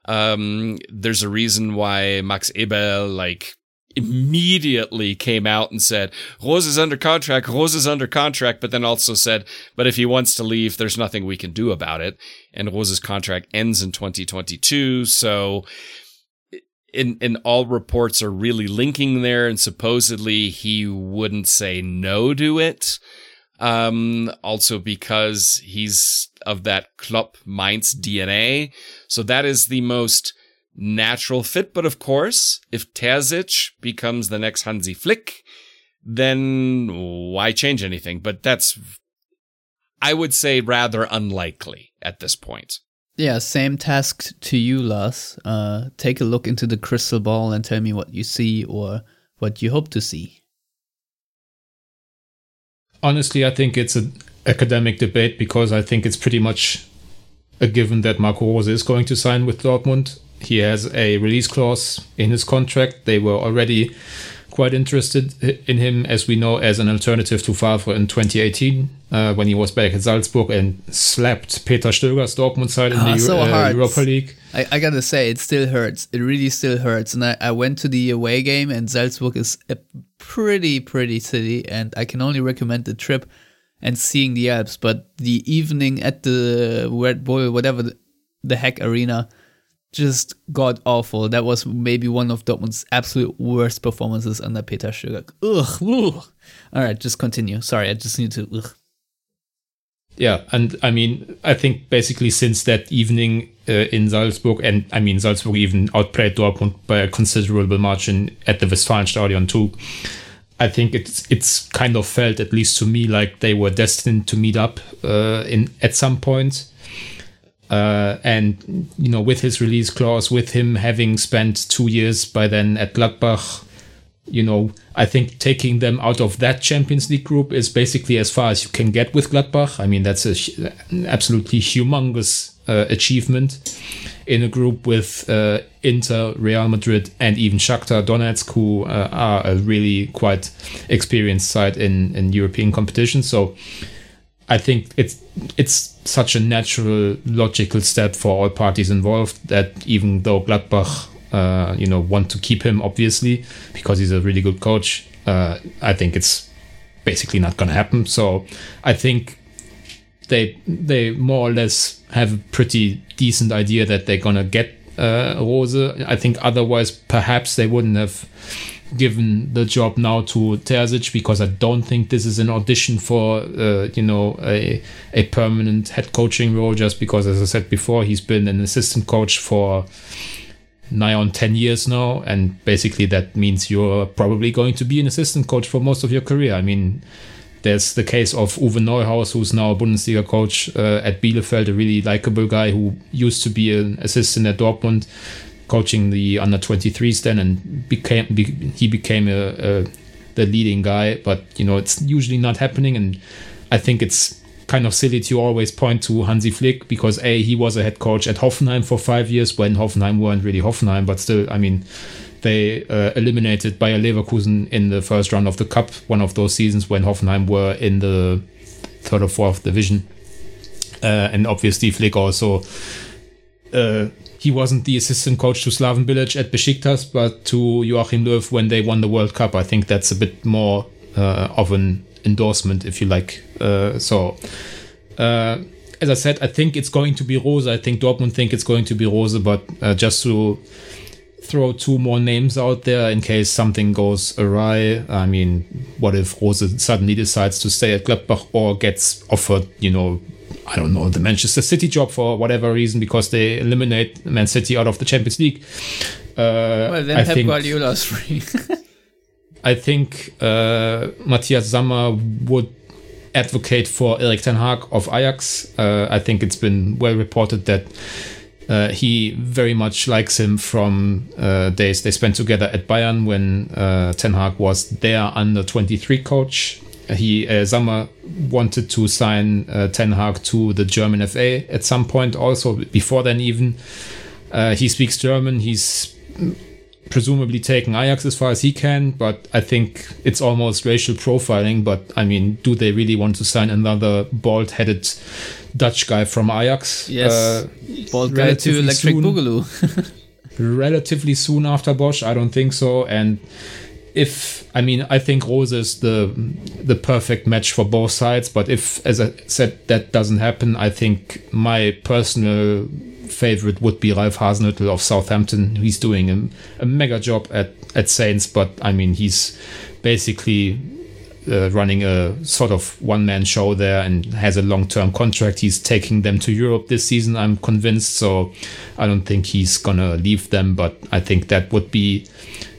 Um, there's a reason why Max Eberl, like, immediately came out and said, Rose is under contract, Rose is under contract, but then also said, but if he wants to leave, there's nothing we can do about it. And Rose's contract ends in 2022. So, in, in all reports are really linking there, and supposedly he wouldn't say no to it. Um, also because he's of that Klopp Mainz DNA. So that is the most natural fit. But of course, if Terzic becomes the next Hansi Flick, then why change anything? But that's, I would say, rather unlikely at this point. Yeah, same task to you, Lars. Uh, take a look into the crystal ball and tell me what you see or what you hope to see. Honestly, I think it's an academic debate because I think it's pretty much a given that Marco Rose is going to sign with Dortmund. He has a release clause in his contract. They were already quite interested in him, as we know, as an alternative to Favre in 2018 uh, when he was back at Salzburg and slapped Peter Stöger's Dortmund side in oh, the so uh, Europa League. I, I, gotta say, it still hurts. It really still hurts. And I, I went to the away game, and Salzburg is a pretty, pretty city, and I can only recommend the trip and seeing the Alps. But the evening at the Red Bull, whatever the, the heck arena, just god awful. That was maybe one of Dortmund's absolute worst performances under Peter Stöger. Ugh, ugh. All right, just continue. Sorry, I just need to. Ugh. Yeah, and I mean, I think basically since that evening uh, in Salzburg, and I mean, Salzburg even outplayed Dortmund by a considerable margin at the Westfalenstadion too. I think it's it's kind of felt, at least to me, like they were destined to meet up uh, in at some point. Uh, and you know, with his release clause, with him having spent two years by then at Gladbach, you know, I think taking them out of that Champions League group is basically as far as you can get with Gladbach. I mean, that's a, an absolutely humongous uh, achievement in a group with uh, Inter, Real Madrid, and even Shakhtar Donetsk, who uh, are a really quite experienced side in in European competition. So I think it's it's such a natural, logical step for all parties involved that even though Gladbach, uh, you know, want to keep him obviously because he's a really good coach, uh, I think it's basically not going to happen. So I think they they more or less have a pretty decent idea that they're going to get uh, Rose. I think otherwise perhaps they wouldn't have given the job now to Terzic because I don't think this is an audition for uh, you know a a permanent head coaching role. Just because, as I said before, he's been an assistant coach for nigh on 10 years now and basically that means you're probably going to be an assistant coach for most of your career i mean there's the case of Uwe Neuhaus, who's now a Bundesliga coach uh, at Bielefeld, a really likable guy who used to be an assistant at Dortmund, coaching the under 23s then, and became be, he became a, a, the leading guy. But you know, it's usually not happening, and I think it's kind of silly to always point to Hansi Flick because a he was a head coach at Hoffenheim for five years when Hoffenheim weren't really Hoffenheim, but still, I mean, they uh, eliminated Bayer Leverkusen in the first round of the cup, one of those seasons when Hoffenheim were in the third or fourth division, uh, and obviously Flick also. Uh, he wasn't the assistant coach to Slaven Bilic at Besiktas, but to Joachim Löw when they won the World Cup. I think that's a bit more uh, of an endorsement, if you like. Uh, so, uh, as I said, I think it's going to be Rose. I think Dortmund think it's going to be Rose, but uh, just to throw two more names out there in case something goes awry. I mean, what if Rose suddenly decides to stay at Gladbach or gets offered, you know, I don't know, the Manchester City job for whatever reason because they eliminate Man City out of the Champions League. Uh, well, then I Pep think, Guardiola's free. I think uh, Matthias Sammer would advocate for Erik Ten Hag of Ajax. Uh, I think it's been well reported that uh, he very much likes him from uh, days they spent together at Bayern when uh, Ten Hag was their under 23 coach. He uh, wanted to sign uh, Ten Hag to the German FA at some point, also before then even. Uh, he speaks German. He's presumably taking Ajax as far as he can, but I think it's almost racial profiling. But I mean, do they really want to sign another bald headed Dutch guy from Ajax? Yes, uh, bald guy to Electric soon, Boogaloo. relatively soon after Bosz? I don't think so. And if I mean, I think Rose is the the perfect match for both sides. But if, as I said, that doesn't happen, I think my personal favorite would be Ralph Hasenhüttl of Southampton. He's doing a, a mega job at, at Saints, but I mean, he's basically uh, running a sort of one man show there and has a long term contract. He's taking them to Europe this season, I'm convinced. So I don't think he's going to leave them, but I think that would be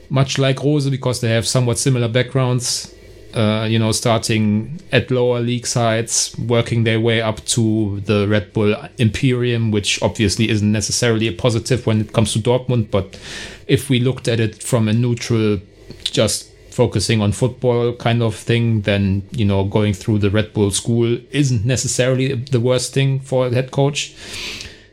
much like Rose because they have somewhat similar backgrounds uh, you know, starting at lower league sides, working their way up to the Red Bull Imperium, which obviously isn't necessarily a positive when it comes to Dortmund. But if we looked at it from a neutral, just focusing on football kind of thing, then, you know, going through the Red Bull school isn't necessarily the worst thing for a head coach.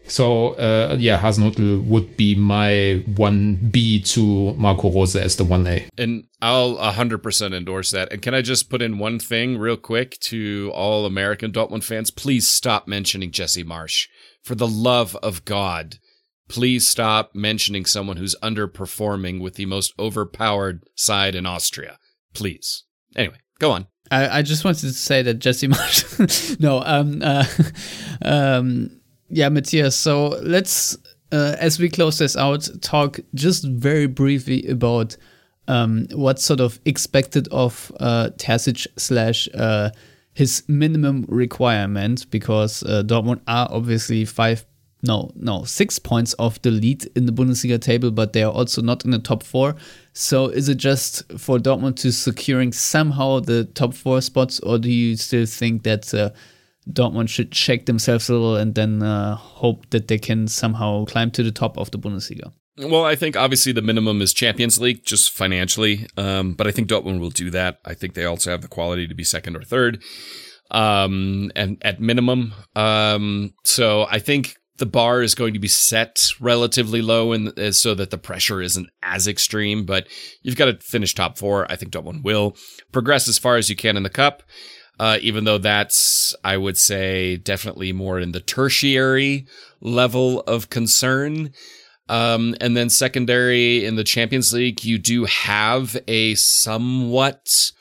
So uh, yeah, Hasenhüttl would be my one B to Marco Rose as the one A. And I'll 100% endorse that. And can I just put in one thing real quick to all American Dortmund fans? Please stop mentioning Jesse Marsch. For the love of God, please stop mentioning someone who's underperforming with the most overpowered side in Austria. Please. Anyway, go on. I, I just wanted to say that Jesse Marsch. no, um, uh, um, yeah, Matthias. So let's, uh, as we close this out, talk just very briefly about um, what's sort of expected of uh, slash uh, his minimum requirement, because uh, Dortmund are obviously five, no, no, six points off the lead in the Bundesliga table, but they are also not in the top four. So is it just for Dortmund to securing somehow the top four spots, or do you still think that? Uh, Dortmund should check themselves a little and then uh, hope that they can somehow climb to the top of the Bundesliga. Well, I think obviously the minimum is Champions League, just financially. Um, but I think Dortmund will do that. I think they also have the quality to be second or third, um, and at minimum. Um, so I think the bar is going to be set relatively low, and uh, so that the pressure isn't as extreme. But you've got to finish top four. I think Dortmund will progress as far as you can in the cup uh, even though that's, I would say, definitely more in the tertiary level of concern. Um, and then secondary in the Champions League, you do have a somewhat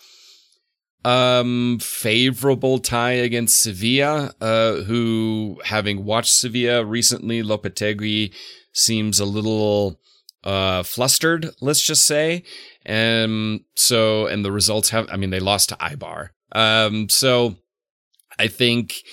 um favorable tie against Sevilla, uh, who having watched Sevilla recently, Lopetegui seems a little uh flustered, let's just say. And so and the results have I mean they lost to Eibar. Um, so I think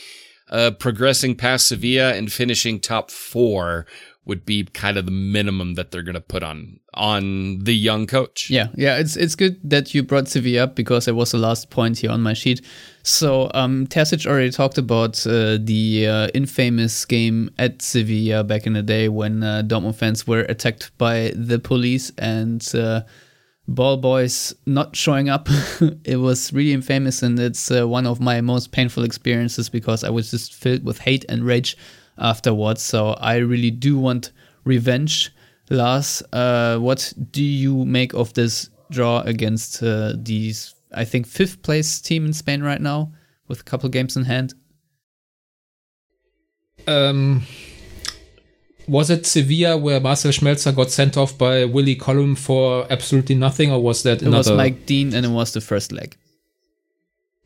uh, progressing past Sevilla and finishing top four would be kind of the minimum that they're going to put on on the young coach. Yeah, yeah, it's it's good that you brought Sevilla up because it was the last point here on my sheet. So um, already talked about uh, the uh, infamous game at Sevilla back in the day when uh, Dortmund fans were attacked by the police and uh, ball boys not showing up. it was really infamous, and it's uh, one of my most painful experiences because I was just filled with hate and rage afterwards. So I really do want revenge. Lars, uh, what do you make of this draw against uh, these, I think, fifth place team in Spain right now with a couple games in hand? Um, was it Sevilla where Marcel Schmelzer got sent off by Willie Collum for absolutely nothing, or was that it another? was Mike Dean, and it was the first leg.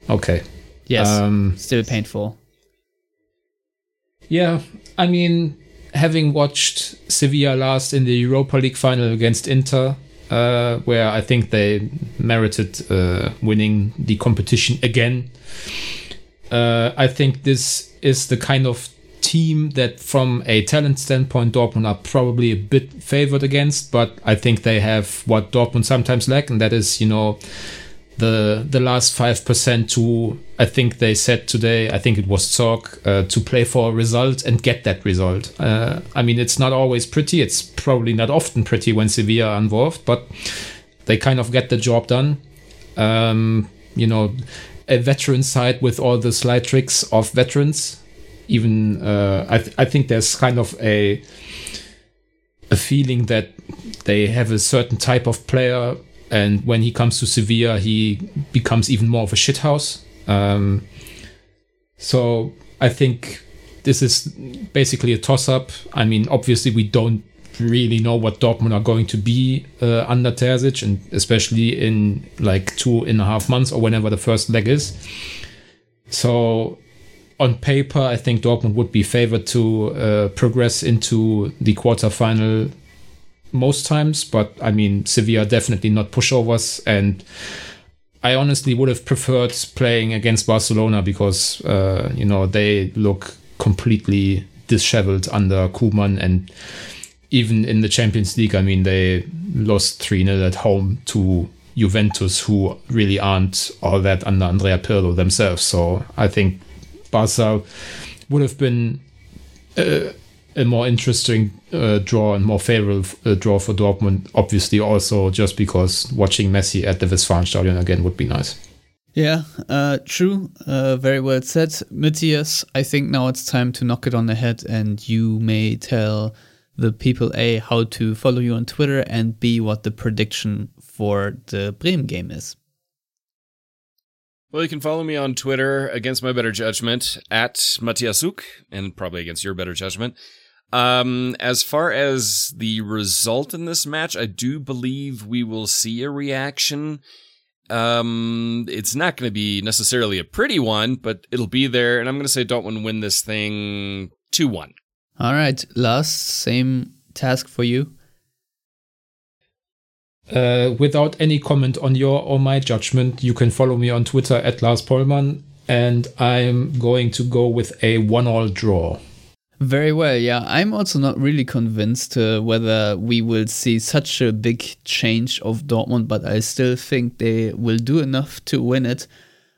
Okay. Yes. Um, still painful. Yeah, I mean, having watched Sevilla last in the Europa League final against Inter, uh, where I think they merited uh, winning the competition again. Uh, I think this is the kind of team that, from a talent standpoint, Dortmund are probably a bit favored against, but I think they have what Dortmund sometimes lack, and that is, you know, the the last five percent to I think they said today I think it was talk uh, to play for a result and get that result. Uh, I mean it's not always pretty. It's probably not often pretty when Sevilla are involved, but they kind of get the job done. Um, you know, a veteran side with all the slide tricks of veterans. Even uh, I th- I think there's kind of a a feeling that they have a certain type of player and when he comes to Sevilla, he becomes even more of a shithouse. Um, so I think this is basically a toss up. I mean, obviously, we don't really know what Dortmund are going to be uh, under Terzic, and especially in like two and a half months or whenever the first leg is. So, on paper, I think Dortmund would be favored to uh, progress into the quarterfinal most times, but I mean, Sevilla definitely not pushovers. And I honestly would have preferred playing against Barcelona because, uh, you know, they look completely disheveled under Koeman. And even in the Champions League, I mean, they lost 3 0 at home to Juventus, who really aren't all that under Andrea Pirlo themselves. So I think Barca would have been. Uh, a more interesting uh, draw and more favorable uh, draw for Dortmund. Obviously, also just because watching Messi at the Westfalenstadion again would be nice. Yeah, uh, true. Uh, very well said. Matthias, I think now it's time to knock it on the head, and you may tell the people A how to follow you on Twitter and B what the prediction for the Bremen game is. Well, you can follow me on Twitter against my better judgment at Matiasuk and probably against your better judgment um, as far as the result in this match, I do believe we will see a reaction. Um, it's not going to be necessarily a pretty one, but it'll be there. And I'm going to say Dortmund win this thing 2 1. All right. Lars, same task for you. Uh, without any comment on your or my judgment, you can follow me on Twitter at Lars Pollmann, and I'm going to go with a one-all draw. Very well, yeah. I'm also not really convinced uh, whether we will see such a big change of Dortmund, but I still think they will do enough to win it.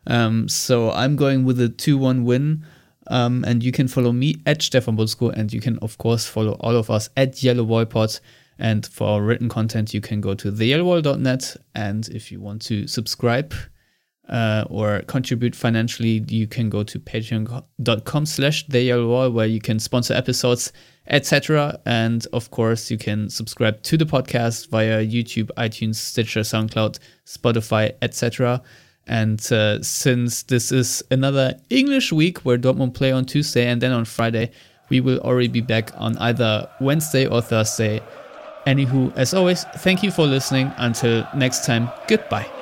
Um, so I'm going with a 2 1 win. Um, and you can follow me at Stefan Buczko, and you can, of course, follow all of us at Yellow Wall Pod. And for written content, you can go to theyellowwall.net. And if you want to subscribe, uh, or contribute financially, you can go to patreon.com slash wall where you can sponsor episodes, etc. And of course, you can subscribe to the podcast via YouTube, iTunes, Stitcher, SoundCloud, Spotify, etc. And uh, since this is another English week where Dortmund play on Tuesday and then on Friday, we will already be back on either Wednesday or Thursday. Anywho, as always, thank you for listening. Until next time, goodbye.